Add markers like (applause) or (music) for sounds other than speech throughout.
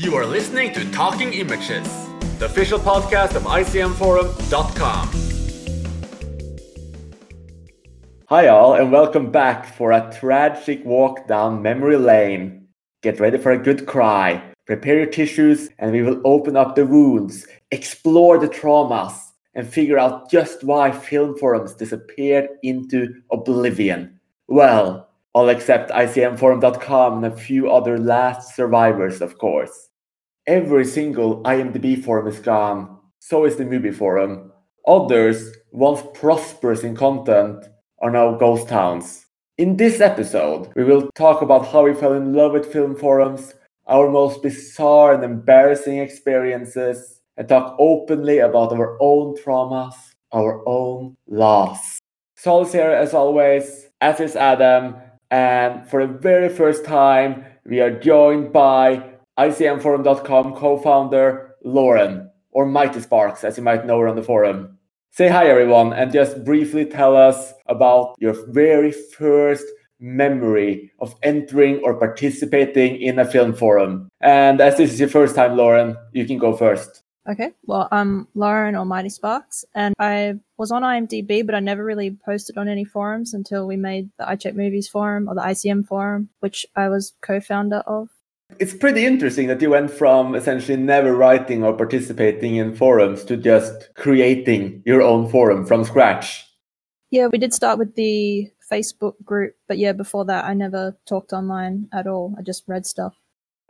You are listening to Talking Images, the official podcast of ICMForum.com. Hi, all, and welcome back for a tragic walk down memory lane. Get ready for a good cry, prepare your tissues, and we will open up the wounds, explore the traumas, and figure out just why film forums disappeared into oblivion. Well, all except ICMForum.com and a few other last survivors, of course. Every single IMDb forum is gone, so is the movie forum. Others, once prosperous in content, are now ghost towns. In this episode, we will talk about how we fell in love with film forums, our most bizarre and embarrassing experiences, and talk openly about our own traumas, our own loss. Saul is here as always, as is Adam, and for the very first time, we are joined by ICMForum.com co founder Lauren, or Mighty Sparks, as you might know her on the forum. Say hi, everyone, and just briefly tell us about your very first memory of entering or participating in a film forum. And as this is your first time, Lauren, you can go first. Okay, well, I'm Lauren or Mighty Sparks, and I was on IMDb, but I never really posted on any forums until we made the I Check Movies forum or the ICM forum, which I was co founder of. It's pretty interesting that you went from essentially never writing or participating in forums to just creating your own forum from scratch. Yeah, we did start with the Facebook group, but yeah, before that, I never talked online at all. I just read stuff.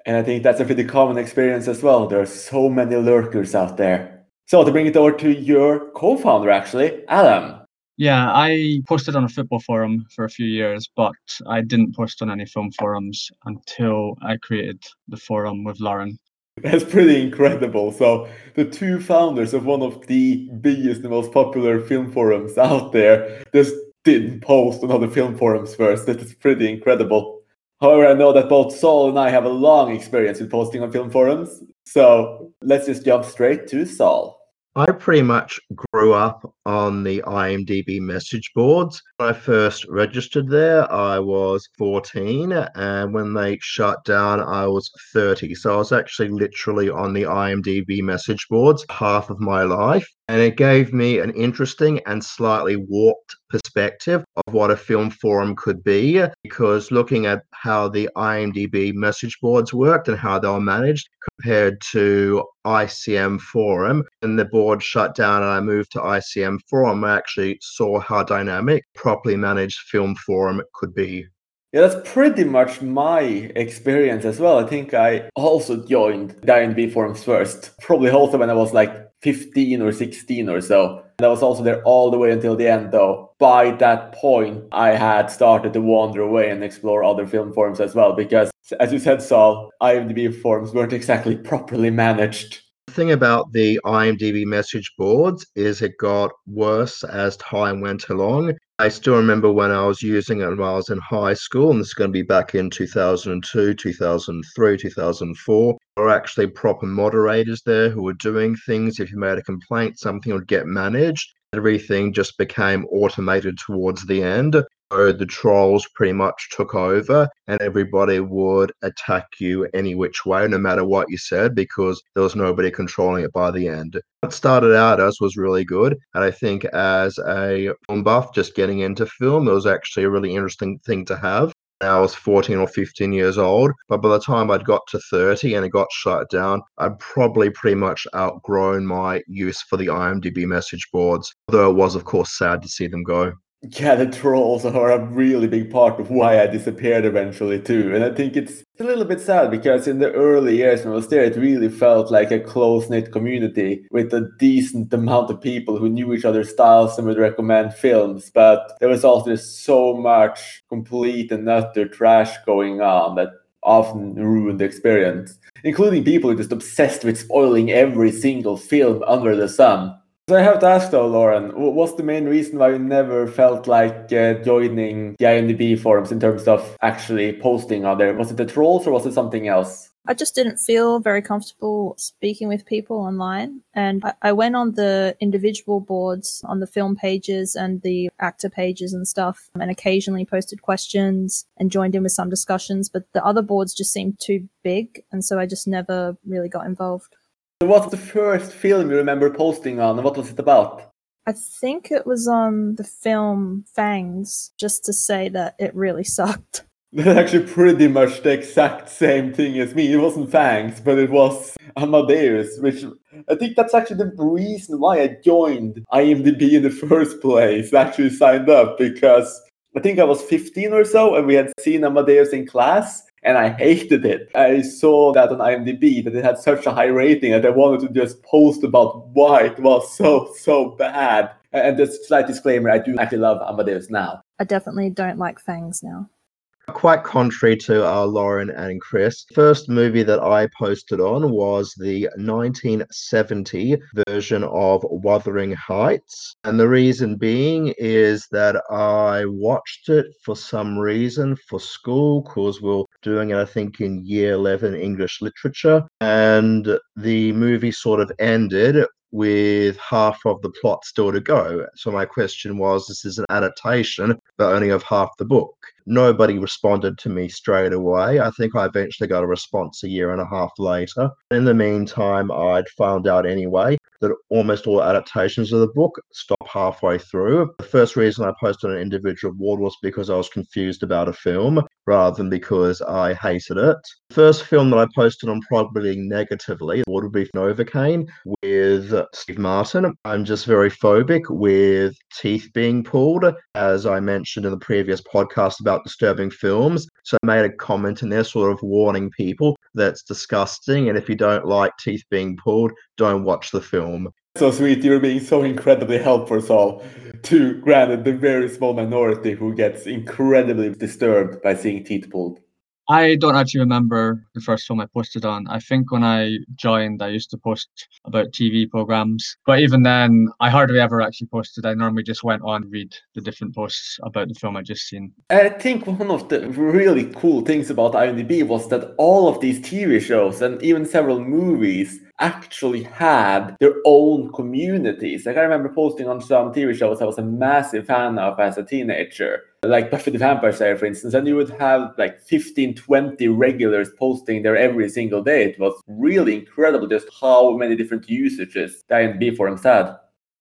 And I think that's a pretty common experience as well. There are so many lurkers out there. So to bring it over to your co-founder, actually, Adam. Yeah, I posted on a football forum for a few years, but I didn't post on any film forums until I created the forum with Lauren. That's pretty incredible. So the two founders of one of the biggest and most popular film forums out there just didn't post on other film forums first. That is pretty incredible. However, I know that both Saul and I have a long experience with posting on film forums. So let's just jump straight to Saul. I pretty much grew up on the IMDb message boards. When I first registered there, I was 14, and when they shut down, I was 30. So I was actually literally on the IMDb message boards half of my life. And it gave me an interesting and slightly warped perspective of what a film forum could be. Because looking at how the IMDb message boards worked and how they were managed compared to ICM Forum, and the board shut down and I moved to ICM Forum, I actually saw how dynamic, properly managed film forum could be. Yeah, that's pretty much my experience as well. I think I also joined the IMDb forums first, probably also when I was like 15 or 16 or so. And I was also there all the way until the end, though. By that point, I had started to wander away and explore other film forms as well, because as you said, Saul, IMDb forms weren't exactly properly managed. Thing about the IMDb message boards is it got worse as time went along. I still remember when I was using it when I was in high school, and this is going to be back in 2002, 2003, 2004. There were actually proper moderators there who were doing things. If you made a complaint, something would get managed. Everything just became automated towards the end. The trolls pretty much took over, and everybody would attack you any which way, no matter what you said, because there was nobody controlling it by the end. What started out as was really good, and I think as a film buff, just getting into film, it was actually a really interesting thing to have. I was 14 or 15 years old, but by the time I'd got to 30 and it got shut down, I'd probably pretty much outgrown my use for the IMDb message boards, although it was, of course, sad to see them go. Yeah, the trolls are a really big part of why I disappeared eventually too. And I think it's a little bit sad because in the early years when I was there, it really felt like a close-knit community with a decent amount of people who knew each other's styles and would recommend films. But there was also just so much complete and utter trash going on that often ruined the experience, including people who just obsessed with spoiling every single film under the sun So I have to ask though, Lauren, what's the main reason why you never felt like uh, joining the IMDb forums in terms of actually posting on there? Was it the trolls or was it something else? I just didn't feel very comfortable speaking with people online. And I, I, went on the individual boards on the film pages and the actor pages and stuff, and occasionally posted questions and joined in with some discussions. But the other boards just seemed too big. And so I just never really got involved. What's the first film you remember posting on, and what was it about? I think it was on the film Fangs, just to say that it really (laughs) sucked. That's actually pretty much the exact same thing as me. It wasn't Fangs, but it was Amadeus, which I think that's actually the reason why I joined IMDb in the first place. Actually signed up because I think I was 15 or so, and we had seen Amadeus in class, and I hated it. I saw that on IMDb that it had such a high rating, and I wanted to just post about why it was so so bad. And just slight disclaimer: I do actually love Amadeus now. I definitely don't like Fangs now. Quite contrary to uh, Lauren and Chris, first movie that I posted on was the 1970 version of Wuthering Heights. And the reason being is that I watched it for some reason for school because we are doing it, I think, in year 11 English literature. And the movie sort of ended with half of the plot still to go. So my question was this is an adaptation, but only of half the book. Nobody responded to me straight away. I think I eventually got a response a year and a half later. In the meantime, I'd found out anyway that almost all adaptations of the book stop halfway through. The first reason I posted an individual board was because I was confused about a film rather than because I hated it. First film that I posted on probably negatively would be Novocaine with Steve Martin. I'm just very phobic with teeth being pulled, as I mentioned in the previous podcast about disturbing films. So I made a comment in there sort of warning people that's disgusting. And if you don't like teeth being pulled, don't watch the film. So sweet, you're being so incredibly helpful, Saul, to granted the very small minority who gets incredibly disturbed by seeing teeth pulled. I don't actually remember the first film I posted on. I think when I joined, I used to post about TV programs, but even then, I hardly ever actually posted. I normally just went on read the different posts about the film I just seen. I think one of the really cool things about IMDb was that all of these TV shows and even several movies actually had their own communities. Like I remember posting on some TV shows I was a massive fan of as a teenager, like Buffy the Vampire Slayer, for instance, and you would have like 15, 20 regulars posting there every single day. It was really incredible just how many different usages the IMDb forums had.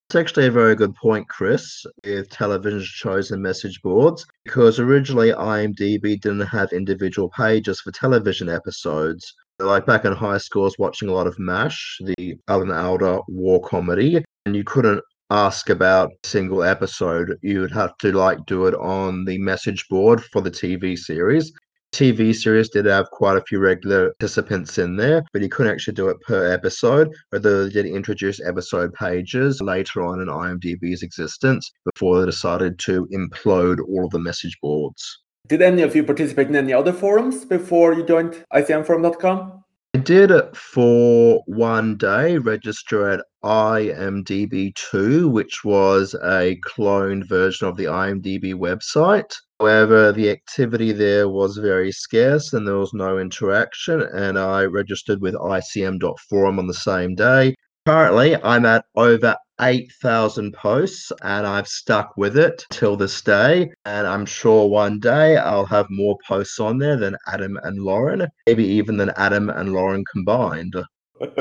It's actually a very good point, Chris, with television shows and message boards, because originally IMDb didn't have individual pages for television episodes. Like back in high school, I was watching a lot of MASH, the Alan Alda war comedy, and you couldn't ask about single episode. You would have to like do it on the message board for the TV series. TV series did have quite a few regular participants in there, but you couldn't actually do it per episode. Although they did introduce episode pages later on in IMDb's existence before they decided to implode all of the message boards. Did any of you participate in any other forums before you joined ICMForum.com? I did it for one day, register at IMDb2, which was a cloned version of the IMDb website. However, the activity there was very scarce and there was no interaction, and I registered with ICM.forum on the same day. Currently, I'm at over 8,000 posts and I've stuck with it till this day. And I'm sure one day I'll have more posts on there than Adam and Lauren, maybe even than Adam and Lauren combined. (laughs)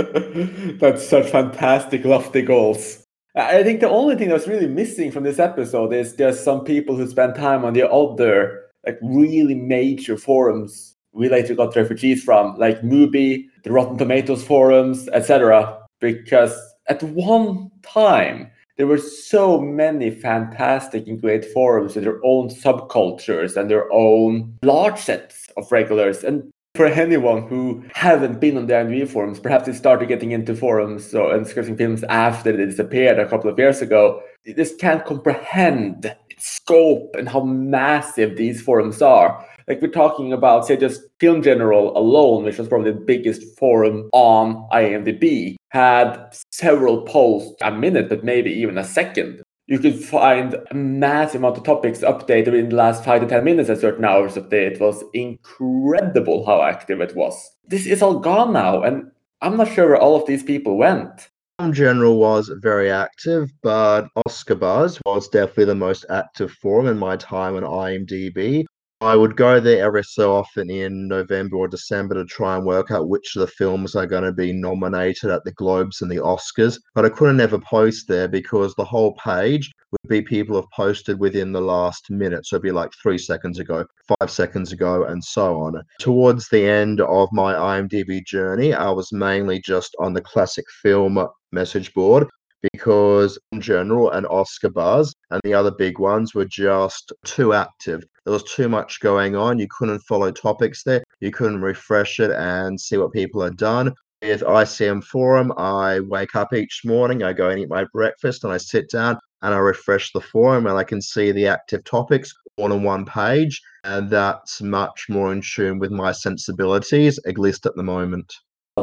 That's such fantastic, lofty goals. I think the only thing that's really missing from this episode is just some people who spend time on the other, like really major forums we later got refugees from, like Mubi, the Rotten Tomatoes forums, etc. Because at one time, there were so many fantastic and great forums with their own subcultures and their own large sets of regulars. And for anyone who haven't been on the IMDb forums, perhaps they started getting into forums or, and discussing films after they disappeared a couple of years ago, they just can't comprehend its scope and how massive these forums are. Like we're talking about, say, just Film General alone, which was probably the biggest forum on IMDb, had several posts a minute, but maybe even a second. You could find a massive amount of topics updated in the last five to 10 minutes at certain hours of day. It was incredible how active it was. This is all gone now, and I'm not sure where all of these people went. Film General was very active, but Oscar Buzz was definitely the most active forum in my time on IMDb. I would go there every so often in November or December to try and work out which of the films are going to be nominated at the Globes and the Oscars. But I couldn't ever post there because the whole page would be people have posted within the last minute. So it'd be like three seconds ago, five seconds ago, and so on. Towards the end of my IMDb journey, I was mainly just on the classic film message board because in general and Oscar Buzz and the other big ones were just too active. There was too much going on. You couldn't follow topics there. You couldn't refresh it and see what people had done. With ICM Forum, I wake up each morning, I go and eat my breakfast, and I sit down and I refresh the forum, and I can see the active topics all on one page. And that's much more in tune with my sensibilities, at least at the moment.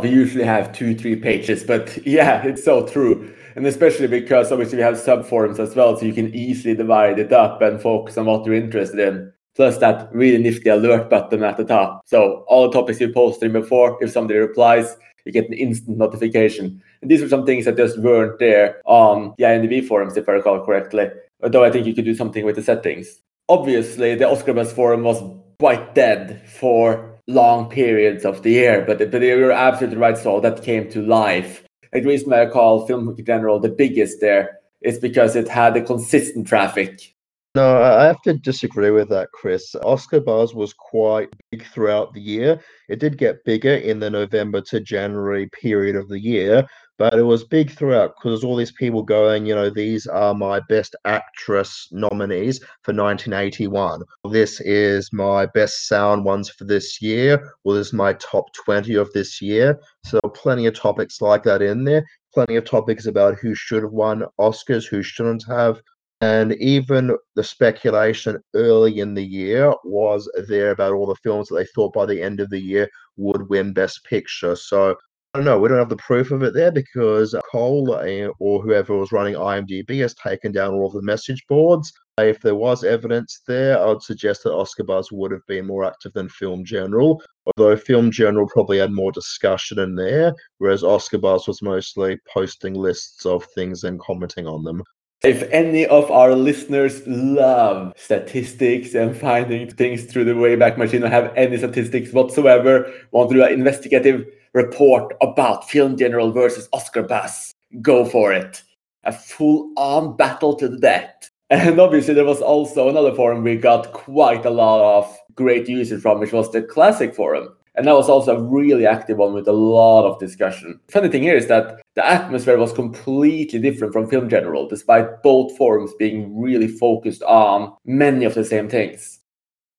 We usually have two, three pages, but yeah, it's so true. And especially because obviously we have sub forums as well, so you can easily divide it up and focus on what you're interested in. Plus that really nifty alert button at the top. So all the topics you posted before, if somebody replies, you get an instant notification. And these were some things that just weren't there on the IMDb forums, if I recall correctly. Although I think you could do something with the settings. Obviously, the Oscar forum was quite dead for long periods of the year. But, but you're absolutely right, So That came to life. The reason why I call Film General the biggest there is because it had a consistent traffic. No, I have to disagree with that, Chris. Oscar Buzz was quite big throughout the year. It did get bigger in the November to January period of the year, but it was big throughout because all these people going, you know, these are my best actress nominees for 1981. This is my best sound ones for this year. Well, this is my top 20 of this year. So plenty of topics like that in there. Plenty of topics about who should have won Oscars, who shouldn't have. And even the speculation early in the year was there about all the films that they thought by the end of the year would win Best Picture. So I don't know. We don't have the proof of it there because Col uh, or whoever was running IMDb has taken down all of the message boards. If there was evidence there, I would suggest that Oscar Buzz would have been more active than Film General, although Film General probably had more discussion in there, whereas Oscar Buzz was mostly posting lists of things and commenting on them. If any of our listeners love statistics and finding things through the Wayback Machine or have any statistics whatsoever, want to do an investigative report about Film General versus Oscar Buzz, Go for it. A full on battle to the death. And obviously, there was also another forum we got quite a lot of great users from, which was the Classic Forum. And that was also a really active one with a lot of discussion. Funny thing here is that the atmosphere was completely different from Film General, despite both forums being really focused on many of the same things.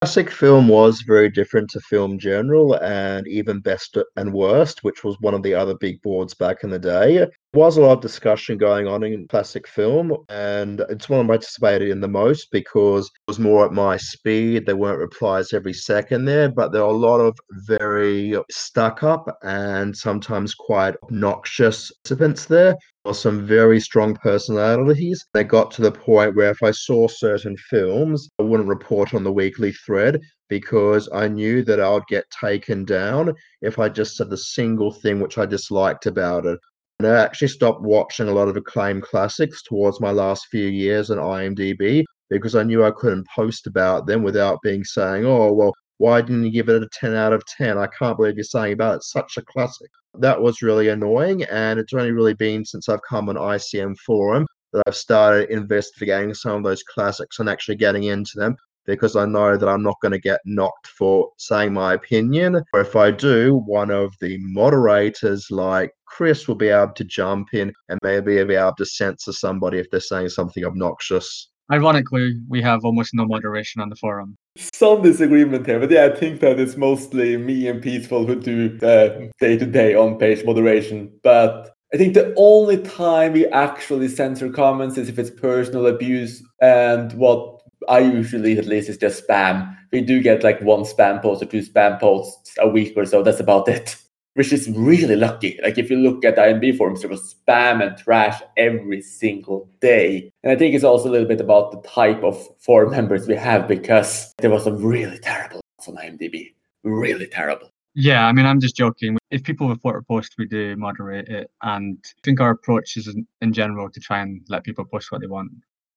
Classic film was very different to film general and even best and worst, which was one of the other big boards back in the day. There was a lot of discussion going on in classic film, and it's one I participated in the most because it was more at my speed. There weren't replies every second there, but there were a lot of very stuck up and sometimes quite obnoxious participants there some very strong personalities. They got to the point where if I saw certain films, I wouldn't report on the weekly thread because I knew that I would get taken down if I just said the single thing which I disliked about it. And I actually stopped watching a lot of acclaimed classics towards my last few years on IMDb because I knew I couldn't post about them without being saying, oh, well, why didn't you give it a 10 out of 10? I can't believe you're saying about it. It's such a classic. That was really annoying. And it's only really been since I've come on ICM Forum that I've started investigating some of those classics and actually getting into them because I know that I'm not going to get knocked for saying my opinion. Or if I do, one of the moderators like Chris will be able to jump in and maybe be able to censor somebody if they're saying something obnoxious. Ironically, we have almost no moderation on the forum. Some disagreement here, but yeah, I think that it's mostly me and Peaceful who do uh, the day to day on page moderation. But I think the only time we actually censor comments is if it's personal abuse and what I usually, at least, is just spam. We do get like one spam post or two spam posts a week or so. That's about it, which is really lucky. Like if you look at the IMDb forums, there was spam and trash every single day. And I think it's also a little bit about the type of forum members we have because there was some really terrible on IMDb. Really terrible. Yeah, I mean, I'm just joking. If people report a post, we do moderate it. And I think our approach is in general to try and let people post what they want.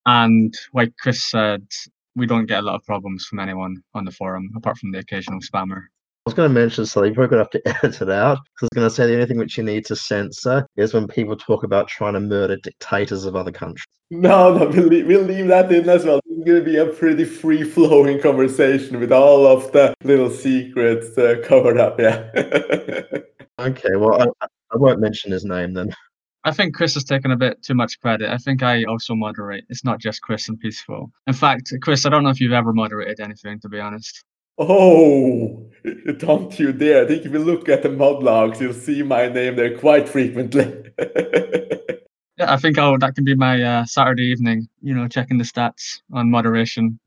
And like Chris said, we don't get a lot of problems from anyone on the forum, apart from the occasional spammer. I was going to mention something, you're going to have to (laughs) edit it out. I was going to say the only thing which you need to censor is when people talk about trying to murder dictators of other countries. No, no, we'll leave, we'll leave that in as well. It's going to be a pretty free flowing conversation with all of the little secrets uh, covered up. Yeah. (laughs) okay, well, I, I won't mention his name then. I think Chris has taken a bit too much credit. I think I also moderate. It's not just Chris and Peaceful. In fact, Chris, I don't know if you've ever moderated anything, to be honest. Oh, don't you dare. I think if you look at the mod logs, you'll see my name there quite frequently. (laughs) yeah, I think I'll, that can be my uh, Saturday evening, you know, checking the stats on moderation.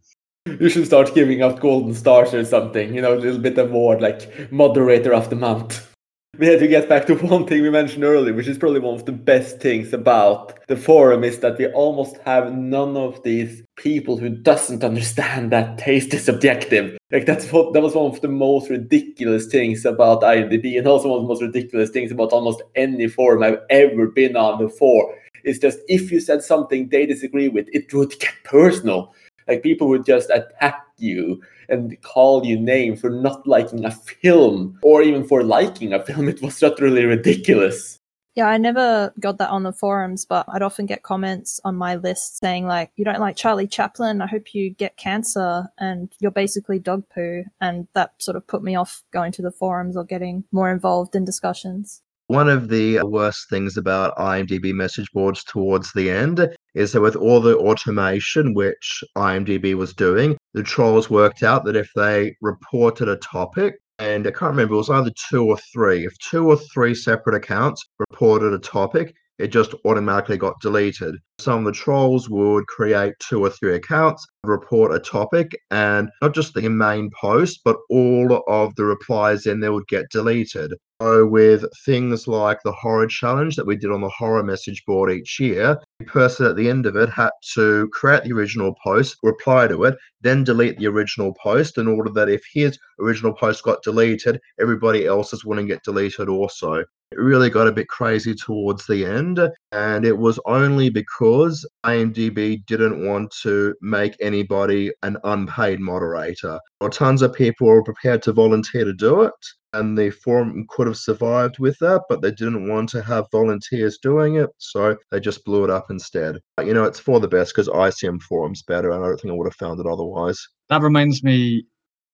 You should start giving out golden stars or something, you know, a little bit of award like moderator of the month (laughs) we had to get back to (laughs) one thing we mentioned earlier, which is probably one of the best things about the forum is that we almost have none of these people who doesn't understand that taste is subjective. Like that's what that was one of the most ridiculous things about IMDb, and also one of the most ridiculous things about almost any forum I've ever been on before. It's just if you said something they disagree with, it would get personal. Like people would just attack you and call you name for not liking a film or even for liking a film. (laughs) It was utterly ridiculous. Yeah, I never got that on the forums, but I'd often get comments on my list saying like, "You don't like Charlie Chaplin? I hope you get cancer, and you're basically dog poo." And that sort of put me off going to the forums or getting more involved in discussions. One of the worst things about IMDb message boards towards the end is that with all the automation which IMDb was doing, the trolls worked out that if they reported a topic, and I can't remember, it was either two or three, if two or three separate accounts reported a topic, it just automatically got deleted. Some of the trolls would create two or three accounts, report a topic, and not just the main post, but all of the replies in there would get deleted. So, with things like the horror challenge that we did on the horror message board each year, the person at the end of it had to create the original post, reply to it, then delete the original post in order that if his original post got deleted, everybody else's wouldn't get deleted also. It really got a bit crazy towards the end, and it was only because IMDb didn't want to make anybody an unpaid moderator. Well, tons of people were prepared to volunteer to do it, and the forum could have survived with that, but they didn't want to have volunteers doing it, so they just blew it up instead. But, you know, it's for the best because ICM forum's better, and I don't think I would have found it otherwise. That reminds me,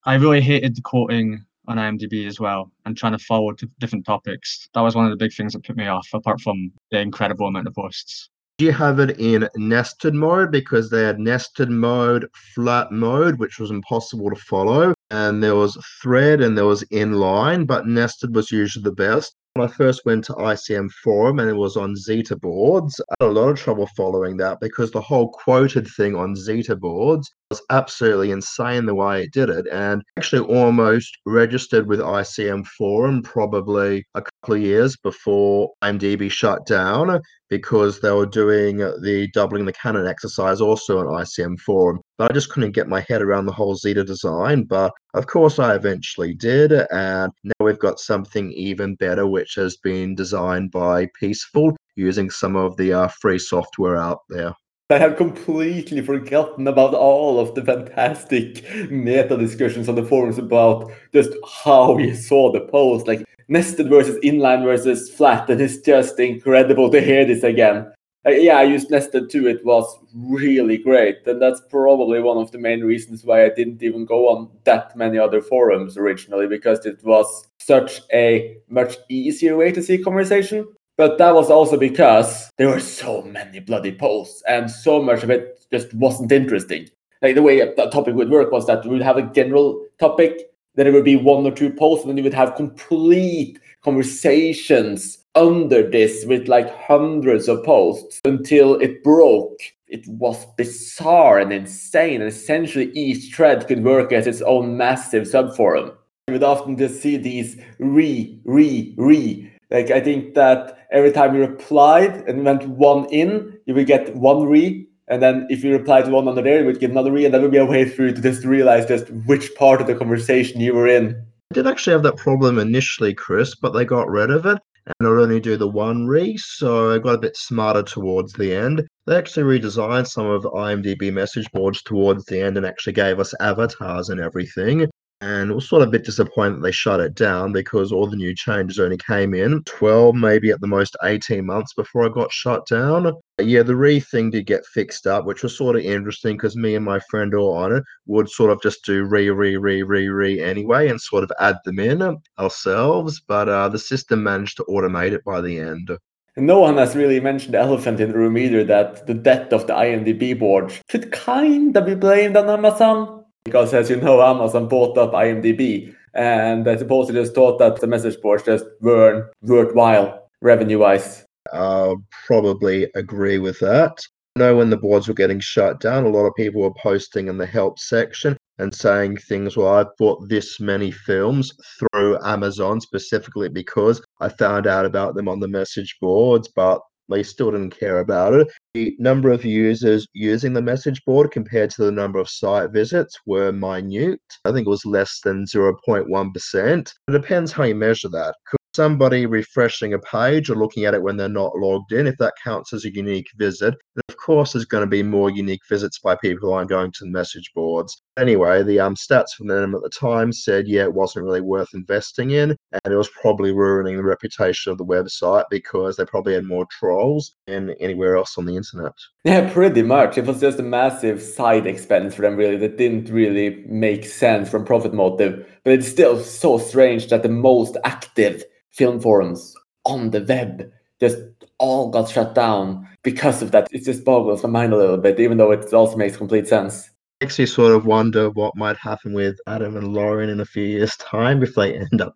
I really hated the quoting on IMDb as well and trying to follow to different topics. That was one of the big things that put me off, apart from the incredible amount of posts. Do you have it in nested mode? Because they had nested mode, flat mode, which was impossible to follow. And there was thread and there was inline, but nested was usually the best. When I first went to ICM Forum and it was on Zeta boards, I had a lot of trouble following that because the whole quoted thing on Zeta boards was absolutely insane the way it did it. And actually almost registered with ICM Forum probably a couple of years before IMDb shut down because they were doing the doubling the canon exercise also on ICM Forum. But I just couldn't get my head around the whole Zeta design. But of course, I eventually did. And now we've got something even better, which has been designed by Peaceful using some of the uh, free software out there. I have completely forgotten about all of the fantastic meta discussions on the forums about just how you saw the post, like nested versus inline versus flat. And it's just incredible to hear this again. Uh, yeah, I used nested too. It was really great. And that's probably one of the main reasons why I didn't even go on that many other forums originally, because it was such a much easier way to see conversation. But that was also because there were so many bloody posts and so much of it just wasn't interesting. Like the way the topic would work was that we would have a general topic, then it would be one or two posts, and then you would have complete conversations under this with like hundreds of posts until it broke it was bizarre and insane. And essentially, each thread could work as its own massive subforum. You would often just see these re, re, re. Like I think that every time you replied and went one in, you would get one re, and then if you replied to one under there, you would get another re, and that would be a way through to just realize just which part of the conversation you were in. I did actually have that problem initially, Chris, but they got rid of it and it only do the one re, so I got a bit smarter towards the end. They actually redesigned some of IMDb message boards towards the end and actually gave us avatars and everything and was sort of a bit disappointed that they shut it down because all the new changes only came in 12 maybe at the most 18 months before I got shut down. Yeah the re thing did get fixed up which was sort of interesting because me and my friend or on it would sort of just do re re re re re anyway and sort of add them in ourselves but uh, the system managed to automate it by the end. No one has really mentioned the elephant in the room either that the death of the IMDb board could kind of be blamed on Amazon because as you know, Amazon bought up IMDb, and I suppose they just thought that the message boards just weren't worthwhile revenue-wise. I'll probably agree with that. I know when the boards were getting shut down, a lot of people were posting in the help section and saying things, well, I bought this many films through Amazon specifically because I found out about them on the message boards, but they still didn't care about it. The number of users using the message board compared to the number of site visits were minute. I think it was less than 0.1%. It depends how you measure that somebody refreshing a page or looking at it when they're not logged in, if that counts as a unique visit, then of course there's going to be more unique visits by people who aren't going to the message boards. Anyway, the um, stats from them at the time said, yeah, it wasn't really worth investing in, and it was probably ruining the reputation of the website because they probably had more trolls than anywhere else on the internet. Yeah, pretty much. It was just a massive side expense for them, really, that didn't really make sense from profit motive. But it's still so strange that the most active film forums on the web just all got shut down because of that. It just boggles my mind a little bit, even though it also makes complete sense. Makes you sort of wonder what might happen with Adam and Lauren in a few years' time if they end up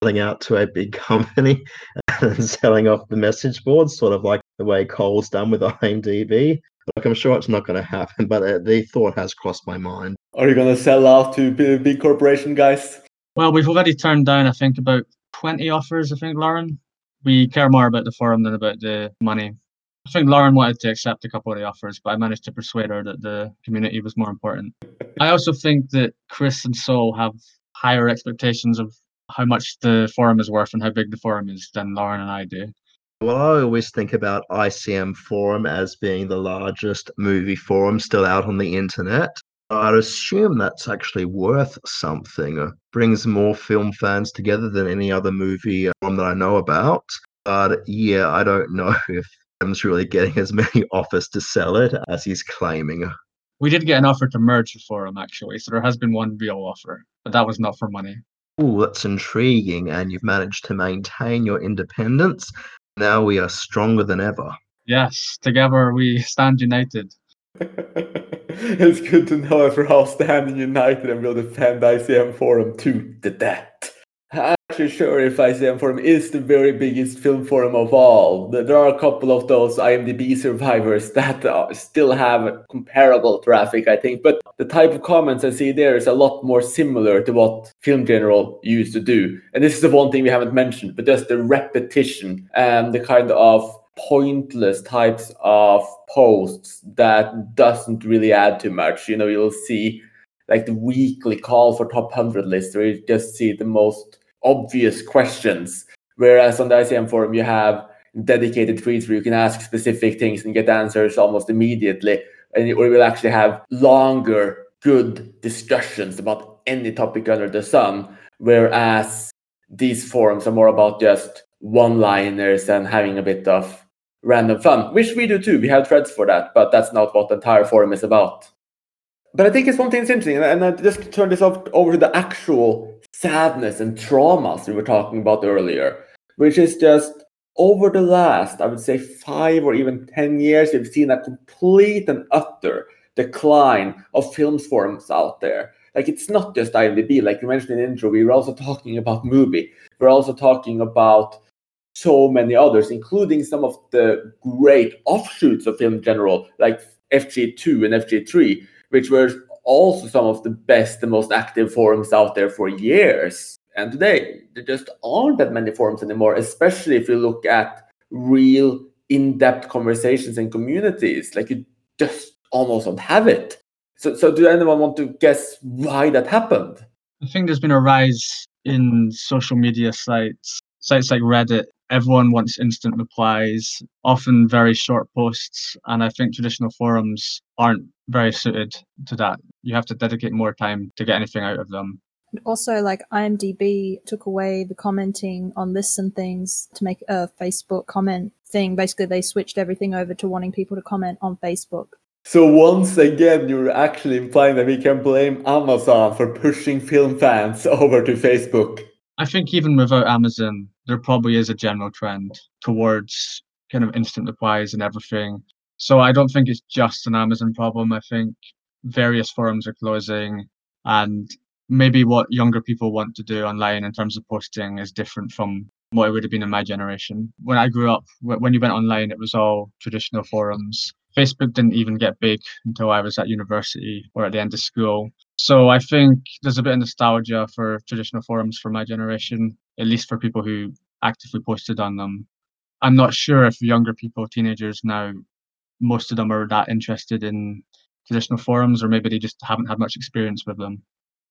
selling out to a big (laughs) company and selling off the message boards, sort of like the way Col's done with IMDb. Like I'm sure it's not going to happen, but uh, the thought has crossed my mind. Are you going to sell out to big corporation guys? Well, we've already turned down, I think, about 20 offers, I think, Lauren. We care more about the forum than about the money. I think Lauren wanted to accept a couple of the offers, but I managed to persuade her that the community was more important. I also think that Chris and Saul have higher expectations of how much the forum is worth and how big the forum is than Lauren and I do. Well, I always think about ICM Forum as being the largest movie forum still out on the internet. I'd assume that's actually worth something. It brings more film fans together than any other movie um, that I know about. But yeah, I don't know (laughs) if Adam's really getting as many (laughs) offers to sell it as he's claiming. We did get an offer to merge for him actually, so there has been one real offer, but that was not for money. Oh, that's intriguing, and you've managed to maintain your independence. Now we are stronger than ever. Yes, together we stand united. (laughs) (laughs) it's good to know if we're all standing united and will defend ICM Forum to the death. I'm actually sure if ICM Forum is the very biggest film forum of all. There are a couple of those IMDb survivors that uh, still have comparable traffic, I think. But the type of comments I see there is a lot more similar to what Film General used to do. And this is the one thing we haven't mentioned, but just the repetition and the kind of pointless types of posts that doesn't really add too much. You know, you'll see like the weekly call for top 100 list where you just see the most obvious questions. Whereas on the ICM forum, you have dedicated tweets where you can ask specific things and get answers almost immediately. And or we'll actually have longer, good discussions about any topic under the sun. Whereas these forums are more about just one liners and having a bit of random fun, which we do too. We have threads for that, but that's not what the entire forum is about. But I think it's one thing that's interesting, and I just turn this off over to the actual sadness and traumas we were talking about earlier, which is just over the last, I would say, five or even 10 years, we've seen a complete and utter decline of films forums out there. Like, it's not just IMDb, like you mentioned in the intro, we were also talking about movie. We're also talking about so many others, including some of the great offshoots of Film General, like FG2 and FG3, which were also some of the best and most active forums out there for years. And today, there just aren't that many forums anymore, especially if you look at real in depth conversations and communities. Like you just almost don't have it. So, so do anyone want to guess why that happened? I think there's been a rise in social media sites, sites like Reddit. Everyone wants instant replies, often very short posts. And I think traditional forums aren't very suited to that. You have to dedicate more time to get anything out of them. Also, like IMDb took away the commenting on lists and things to make a Facebook comment thing. Basically, they switched everything over to wanting people to comment on Facebook. So once again, you're actually implying that we can blame Amazon for pushing film fans (laughs) over to Facebook. I think even without Amazon, there probably is a general trend towards kind of instant replies and everything. So I don't think it's just an Amazon problem. I think various forums are closing and maybe what younger people want to do online in terms of posting is different from what it would have been in my generation. When I grew up, when you went online, it was all traditional forums Facebook didn't even get big until I was at university or at the end of school. So I think there's a bit of nostalgia for traditional forums for my generation, at least for people who actively posted on them. I'm not sure if younger people, teenagers now, most of them are that interested in traditional forums, or maybe they just haven't had much experience with them.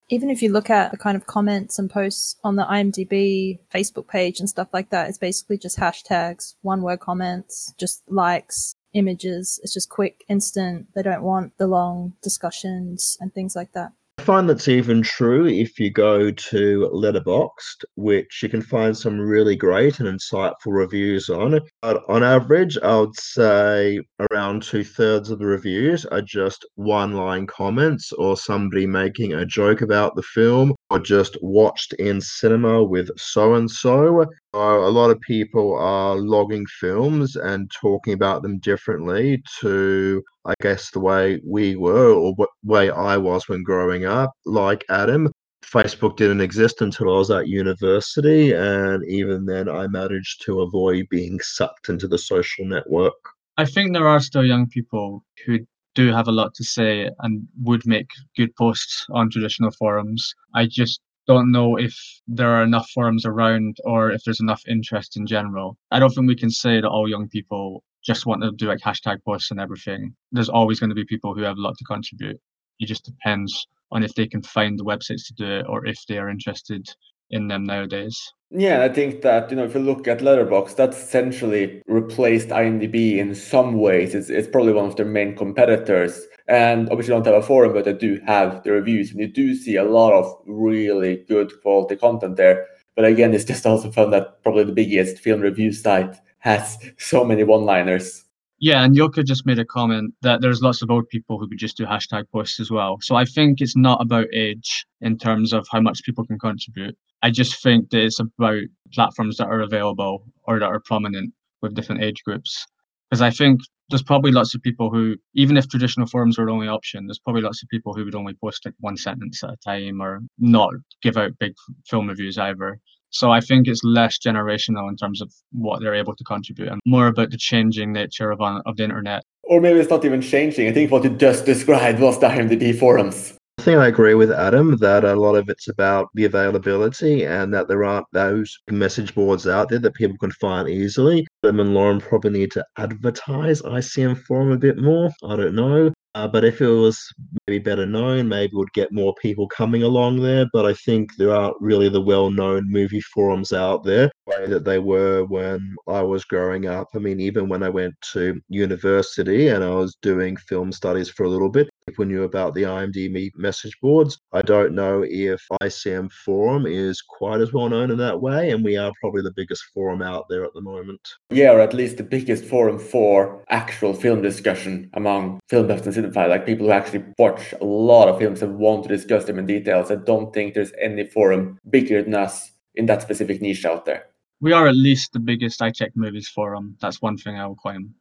Even if you look at the kind of comments and posts on the IMDb Facebook page and stuff like that, it's basically just hashtags, one word comments, just likes, images. It's just quick, instant. They don't want the long discussions and things like that. I find that's even true if you go to Letterboxd, which you can find some really great and insightful reviews on. But on average, I would say around two thirds of the reviews are just one line comments or somebody making a joke about the film just watched in cinema with so and so. A lot of people are logging films and talking about them differently to I guess, the way we were or what way I was when growing up. Like Adam, Facebook didn't exist until I was at university, and even then, I managed to avoid being sucked into the social network. I think there are still young people who do have a lot to say and would make good posts on traditional forums. I just don't know if there are enough forums around or if there's enough interest in general. I don't think we can say that all young people just want to do like hashtag posts and everything. There's always going to be people who have a lot to contribute. It just depends on if they can find the websites to do it or if they are interested in them nowadays. Yeah, I think that you know if you look at Letterboxd, that's essentially replaced IMDb in some ways. It's it's probably one of their main competitors. And obviously, don't have a forum, but they do have the reviews, and you do see a lot of really good quality content there. But again, it's just also found that probably the biggest film review site has so many one-liners. Yeah, and Yoka just made a comment that there's lots of old people who would just do hashtag posts as well. So I think it's not about age in terms of how much people can contribute. I just think that it's about platforms that are available or that are prominent with different age groups. Because I think there's probably lots of people who, even if traditional forums were the only option, there's probably lots of people who would only post like one sentence at a time or not give out big film reviews either. So I think it's less generational in terms of what they're able to contribute and more about the changing nature of, of the internet. Or maybe it's not even changing. I think what you just described was the IMDb forums. I think I agree with Adam that a lot of it's about the availability and that there aren't those message boards out there that people can find easily. Them and Lauren probably need to advertise ICM Forum a bit more. I don't know. Uh, but if it was maybe better known, maybe would get more people coming along there. But I think there aren't really the well known movie forums out there the way that they were when I was growing up. I mean, even when I went to university and I was doing film studies for a little bit, people knew about the IMDb message boards. I don't know if ICM Forum is quite as well known in that way, and we are probably the biggest forum out there at the moment. Yeah, or at least the biggest forum for actual film discussion among film buffs and cinephiles, like people who actually watch a lot of films and want to discuss them in details. I don't think there's any forum bigger than us in that specific niche out there. We are at least the biggest I Check Movies forum. That's one thing I will claim.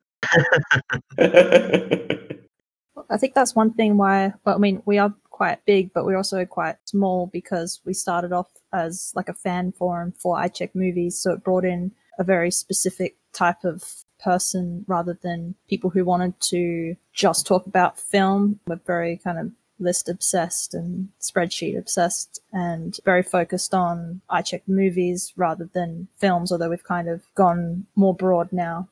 (laughs) I think that's one thing why, well, I mean, we are quite big, but we're also quite small because we started off as like a fan forum for I Check Movies. So it brought in a very specific type of person rather than people who wanted to just talk about film. We're very kind of list obsessed and spreadsheet obsessed and very focused on I check movies rather than films, although we've kind of gone more broad now.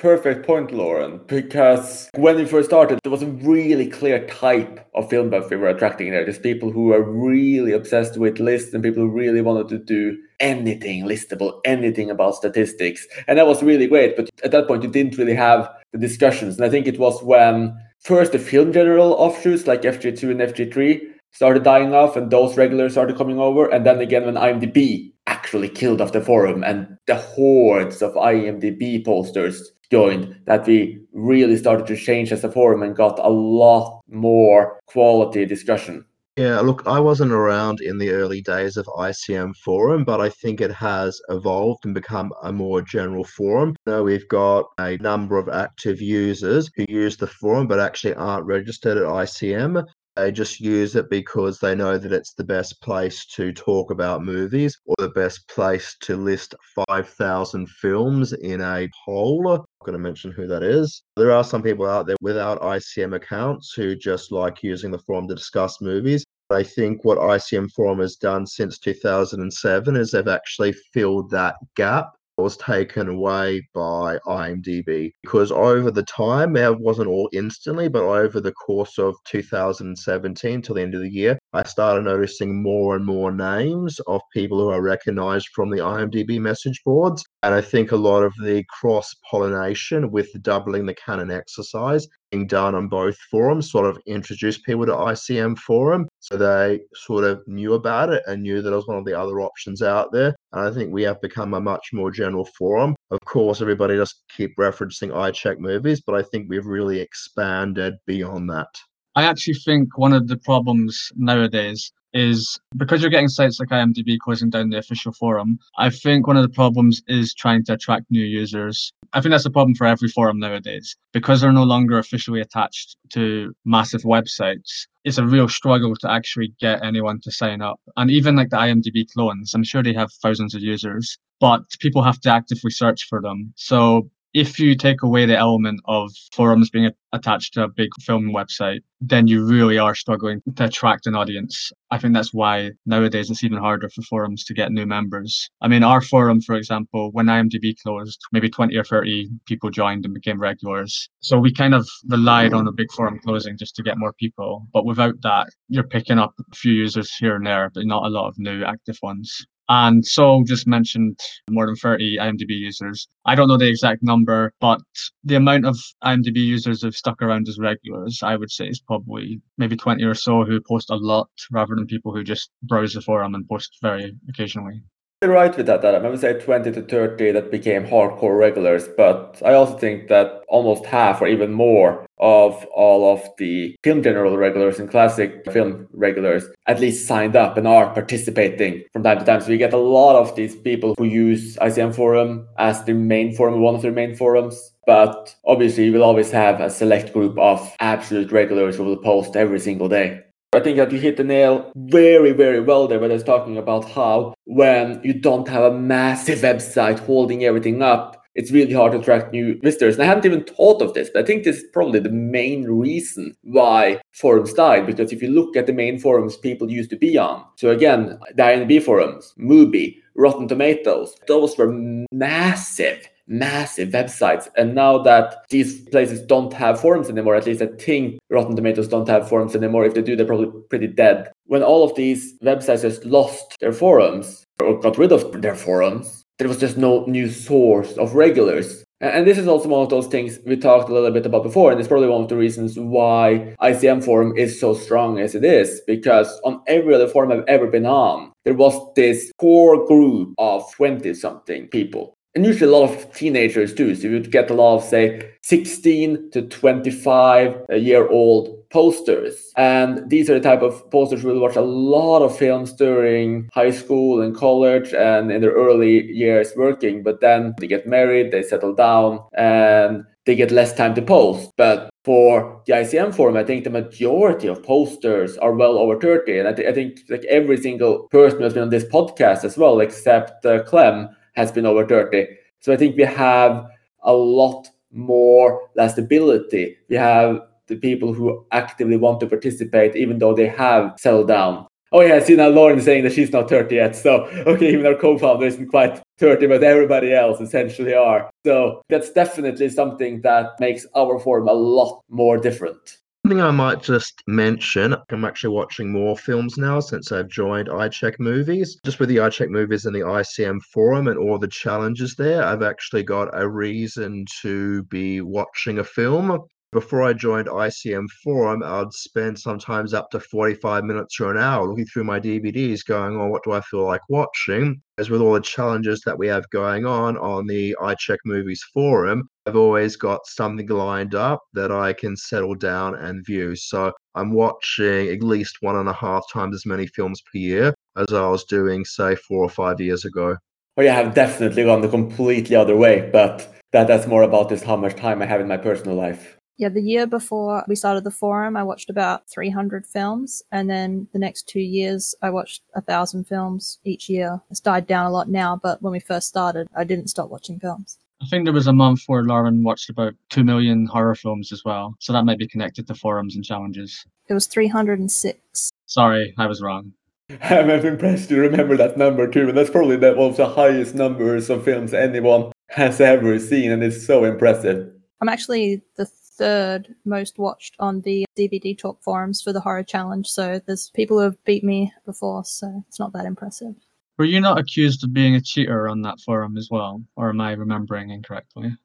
Perfect point, Lauren, because when we first started, there was a really clear type of film buff we were attracting there. There's people who are really obsessed with lists and people who really wanted to do anything listable, anything about statistics. And that was really great. But at that point, you didn't really have the discussions. And I think it was when first the film general offshoots like FG2 and FG3 started dying off and those regulars started coming over. And then again, when IMDb actually killed off the forum and the hordes of IMDb posters joined, that we really started to change as a forum and got a lot more quality discussion. Yeah, look, I wasn't around in the early days of ICM Forum, but I think it has evolved and become a more general forum. Now we've got a number of active users who use the forum but actually aren't registered at ICM. They just use it because they know that it's the best place to talk about movies or the best place to list 5,000 films in a poll. I'm going to mention who that is. There are some people out there without ICM accounts who just like using the forum to discuss movies. I think what ICM Forum has done since 2007 is they've actually filled that gap was taken away by IMDb because over the time, it wasn't all instantly, but over the course of 2017 till the end of the year, I started noticing more and more names of people who are recognized from the IMDb message boards. And I think a lot of the cross pollination with doubling the canon exercise being done on both forums sort of introduced people to ICM Forum. So they sort of knew about it and knew that it was one of the other options out there. And I think we have become a much more general forum. Of course, everybody just keep referencing I check movies, but I think we've really expanded beyond that. I actually think one of the problems nowadays is because you're getting sites like IMDb closing down the official forum. I think one of the problems is trying to attract new users. I think that's a problem for every forum nowadays because they're no longer officially attached to massive websites. It's a real struggle to actually get anyone to sign up. And even like the IMDb clones, I'm sure they have thousands of users, but people have to actively search for them. So if you take away the element of forums being attached to a big film website, then you really are struggling to attract an audience. I think that's why nowadays it's even harder for forums to get new members. I mean, our forum, for example, when IMDb closed, maybe 20 or 30 people joined and became regulars. So we kind of relied on a big forum closing just to get more people. But without that, you're picking up a few users here and there, but not a lot of new active ones. And so just mentioned more than 30 IMDb users. I don't know the exact number, but the amount of IMDb users who've stuck around as regulars, I would say is probably maybe 20 or so who post a lot rather than people who just browse the forum and post very occasionally. Right with that, Adam. I would say 20 to 30 that became hardcore regulars, but I also think that almost half or even more of all of the film general regulars and classic film regulars at least signed up and are participating from time to time. So you get a lot of these people who use ICM Forum as their main forum, one of their main forums. But obviously, you will always have a select group of absolute regulars who will post every single day. I think that you hit the nail very, very well there when I was talking about how when you don't have a massive website holding everything up, it's really hard to attract new visitors. And I haven't even thought of this, but I think this is probably the main reason why forums died. Because if you look at the main forums people used to be on, so again, the IMDb forums, Mubi, Rotten Tomatoes, those were massive massive websites. And now that these places don't have forums anymore, at least I think Rotten Tomatoes don't have forums anymore. If they do, they're probably pretty dead. When all of these websites just lost their forums or got rid of their forums, there was just no new source of regulars. And this is also one of those things we talked a little bit about before, and it's probably one of the reasons why ICM Forum is so strong as it is, because on every other forum I've ever been on, there was this core group of 20 something people and usually a lot of teenagers too. So you would get a lot of, say, 16 to 25 year old posters. And these are the type of posters who will watch a lot of films during high school and college and in their early years working. But then they get married, they settle down, and they get less time to post. But for the ICM forum, I think the majority of posters are well over 30. And I, th- I think like every single person who's been on this podcast as well, except uh, Clem, has been over 30. So I think we have a lot more stability. We have the people who actively want to participate, even though they have settled down. Oh yeah, I see now Lauren saying that she's not 30 yet. So okay, even our co-founder isn't quite 30, but everybody else essentially are. So that's definitely something that makes our forum a lot more different. Something I might just mention, I'm actually watching more films now since I've joined iCheck Movies. Just with the iCheck Movies and the ICM forum and all the challenges there, I've actually got a reason to be watching a film before I joined ICM Forum, I'd spend sometimes up to 45 minutes or an hour looking through my DVDs, going, Oh, what do I feel like watching? As with all the challenges that we have going on on the iCheck Movies Forum, I've always got something lined up that I can settle down and view. So I'm watching at least one and a half times as many films per year as I was doing, say, four or five years ago. Well, yeah, I've definitely gone the completely other way, but that, that's more about just how much time I have in my personal life. Yeah, the year before we started the forum, I watched about 300 films. And then the next two years, I watched a thousand films each year. It's died down a lot now, but when we first started, I didn't stop watching films. I think there was a month where Lauren watched about 2 million horror films as well. So that might be connected to forums and challenges. It was 306. Sorry, I was wrong. (laughs) I'm impressed you remember that number too. And that's probably the, one of the highest numbers of films anyone has ever seen. And it's so impressive. I'm actually the third most watched on the DVD Talk forums for the horror challenge. So there's people who have beat me before, so it's not that impressive. Were you not accused of being a cheater on that forum as well, or am I remembering incorrectly?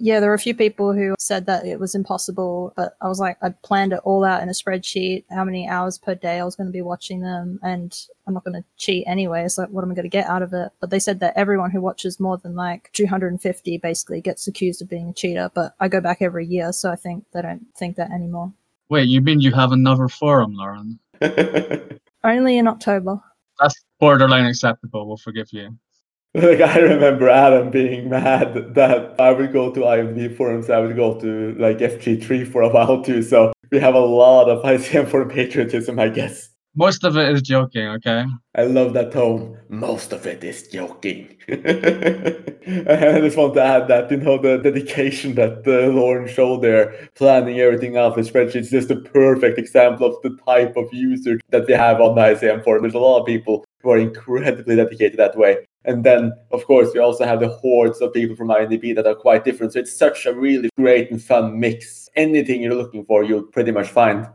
Yeah, there were a few people who said that it was impossible, but I was like, I planned it all out in a spreadsheet, how many hours per day I was going to be watching them, and I'm not going to cheat anyway. So what am I going to get out of it? But they said that everyone who watches more than like 250 basically gets accused of being a cheater. But I go back every year, so I think they don't think that anymore. Wait, you mean you have another forum, Lauren? (laughs) Only in October. That's borderline acceptable. We'll forgive you. (laughs) Like I remember Adam being mad that I would go to IMDb forums, I would go to like FG3 for a while too. So we have a lot of ICM forum patriotism, I guess. Most of it is joking, okay? I love that tone. Most of it is joking. (laughs) I just want to add that, you know, the dedication that uh, Lauren showed there, planning everything out the spreadsheet is just a perfect example of the type of user that we have on the ICM forum. There's a lot of people who are incredibly dedicated that way. And then, of course, we also have the hordes of people from IMDb that are quite different. So it's such a really great and fun mix. Anything you're looking for, you'll pretty much find.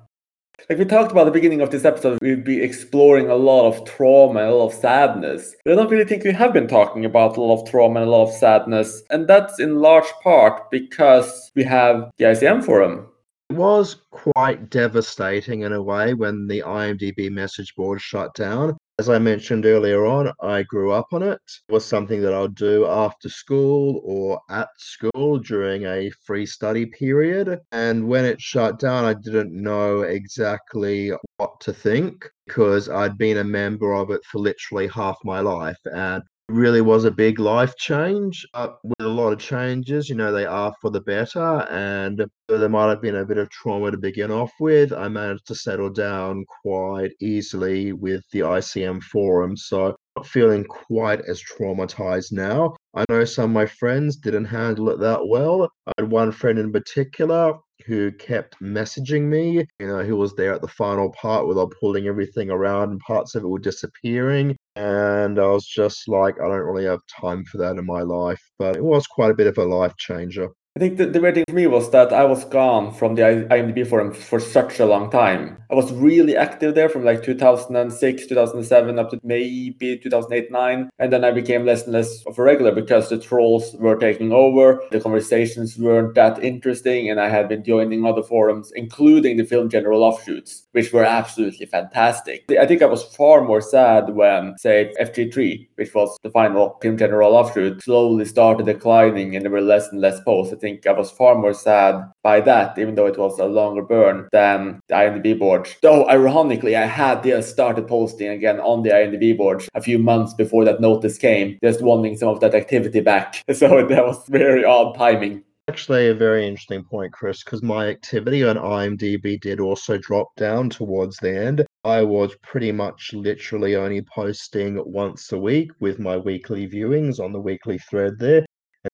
Like we talked about the beginning of this episode, we'd be exploring a lot of trauma and a lot of sadness. But I don't really think we have been talking about a lot of trauma and a lot of sadness. And that's in large part because we have the ICM forum. It was quite devastating in a way when the IMDb message board shut down. As I mentioned earlier on, I grew up on it. It was something that I'd do after school or at school during a free study period. And when it shut down, I didn't know exactly what to think because I'd been a member of it for literally half my life. And really was a big life change uh, with a lot of changes you know they are for the better and there might have been a bit of trauma to begin off with i managed to settle down quite easily with the icm forum so not feeling quite as traumatized now i know some of my friends didn't handle it that well i had one friend in particular who kept messaging me, you know, who was there at the final part where they're pulling everything around and parts of it were disappearing. And I was just like, I don't really have time for that in my life. But it was quite a bit of a life changer. I think the, the weird thing for me was that I was gone from the IMDb forum for such a long time. I was really active there from like 2006, 2007 up to maybe 2008, 9. And then I became less and less of a regular because the trolls were taking over. The conversations weren't that interesting. And I had been joining other forums, including the Film General offshoots, which were absolutely fantastic. I think I was far more sad when, say, FG3, which was the final Film General offshoot, slowly started declining and there were less and less posts think I was far more sad by that, even though it was a longer burn than the IMDb board. Though, ironically, I had just started posting again on the IMDb board a few months before that notice came, just wanting some of that activity back. (laughs) So that was very odd timing. Actually, a very interesting point, Chris, because my activity on IMDb did also drop down towards the end. I was pretty much literally only posting once a week with my weekly viewings on the weekly thread there.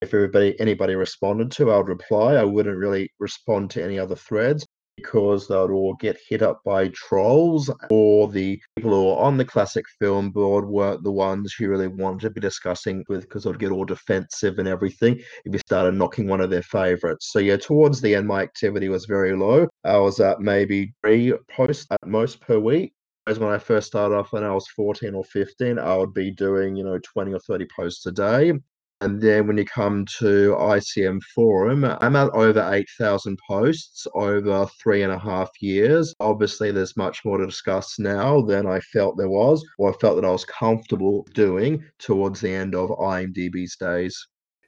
If everybody anybody responded to, I would reply. I wouldn't really respond to any other threads because they would all get hit up by trolls or the people who are on the classic film board weren't the ones who really wanted to be discussing with because they'd get all defensive and everything if you started knocking one of their favorites. So yeah, towards the end my activity was very low. I was at maybe three posts at most per week. As when I first started off when I was 14 or 15, I would be doing, you know, 20 or 30 posts a day. And then when you come to ICM Forum, I'm at over 8,000 posts over three and a half years. Obviously, there's much more to discuss now than I felt there was, or I felt that I was comfortable doing towards the end of IMDb's days.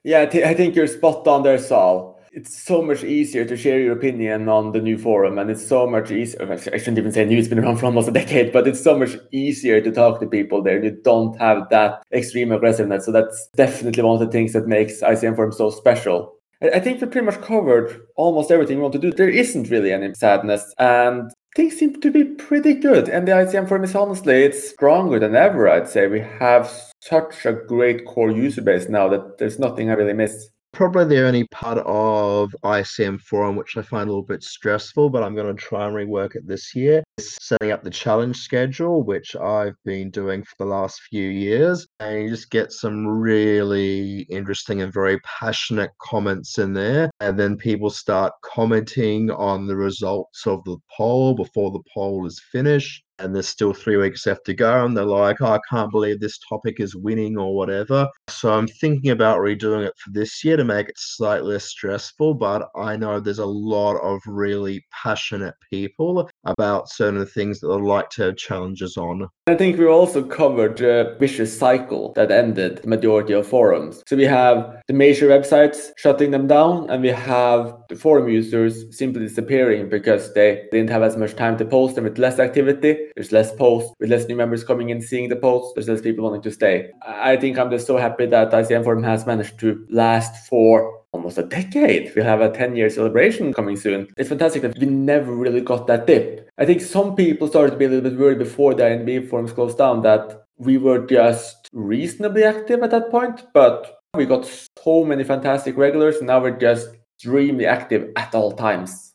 Yeah, I, th- I think you're spot on there, Saul it's so much easier to share your opinion on the new forum and it's so much easier i shouldn't even say new it's been around for almost a decade but it's so much easier to talk to people there. You don't have that extreme aggressiveness so that's definitely one of the things that makes icm forum so special. I think we pretty much covered almost everything we want to do. There isn't really any sadness and things seem to be pretty good and the icm forum is honestly it's stronger than ever i'd say. We have such a great core user base now that there's nothing i really miss probably the only part of ICM Forum which I find a little bit stressful, but I'm going to try and rework it this year. Is setting up the challenge schedule, which I've been doing for the last few years, and you just get some really interesting and very passionate comments in there, and then people start commenting on the results of the poll before the poll is finished and there's still three weeks left to go, and they're like, oh, I can't believe this topic is winning or whatever. So I'm thinking about redoing it for this year to make it slightly less stressful, but I know there's a lot of really passionate people about certain things that they'd like to have challenges on. I think we also covered the vicious cycle that ended the majority of forums. So we have the major websites shutting them down, and we have the forum users simply disappearing because they didn't have as much time to post them with less activity there's less posts, with less new members coming in, seeing the posts. There's less people wanting to stay. I think I'm just so happy that ICM Forum has managed to last for almost a decade. We'll have a 10 year celebration coming soon. It's fantastic that we never really got that dip. I think some people started to be a little bit worried before the IMDb forums closed down that we were just reasonably active at that point, but we got so many fantastic regulars, and now we're just extremely active at all times.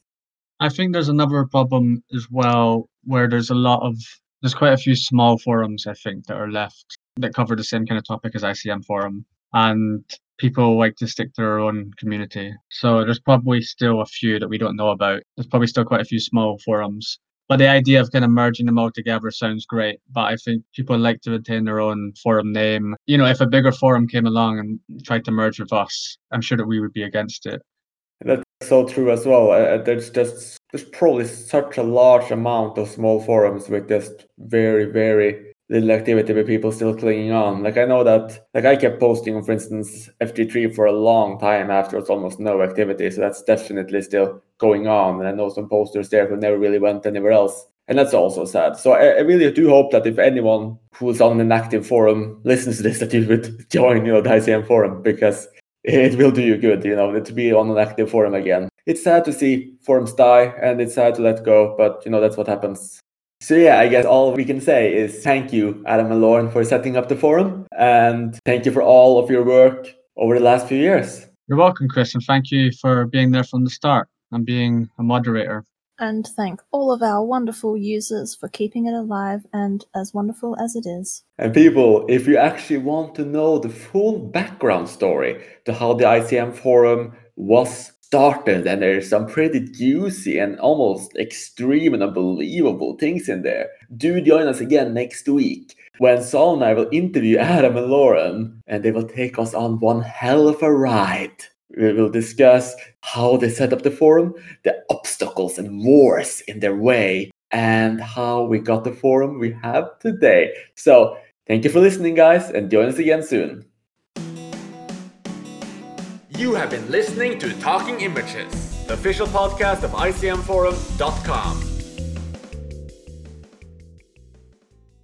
I think there's another problem as well where there's a lot of there's quite a few small forums I think that are left that cover the same kind of topic as ICM forum and people like to stick to their own community. So there's probably still a few that we don't know about. There's probably still quite a few small forums. But the idea of kind of merging them all together sounds great. But I think people like to retain their own forum name. You know, if a bigger forum came along and tried to merge with us, I'm sure that we would be against it. That's so true as well. Uh, there's just there's probably such a large amount of small forums with just very very little activity with people still clinging on. Like I know that like I kept posting on, for instance, FG3 for a long time after it's almost no activity. So that's definitely still going on. And I know some posters there who never really went anywhere else. And that's also sad. So I, I really do hope that if anyone who's on an active forum listens to this, that you would (laughs) join, you know, the ICM forum because it will do you good, you know, to be on an active forum again. It's sad to see forums die and it's sad to let go, but you know, that's what happens. So yeah, I guess all we can say is thank you, Adam and Lauren, for setting up the forum and thank you for all of your work over the last few years. You're welcome, Chris, and thank you for being there from the start and being a moderator and thank all of our wonderful users for keeping it alive and as wonderful as it is. And people, if you actually want to know the full background story to how the ICM forum was started, and there's some pretty juicy and almost extreme and unbelievable things in there, do join us again next week when Saul and I will interview (laughs) Adam and Lauren, and they will take us on one hell of a ride. We will discuss how they set up the forum, the obstacles and wars in their way, and how we got the forum we have today. So, thank you for listening, guys, and join us again soon. You have been listening to Talking Images, the official podcast of ICMForum.com.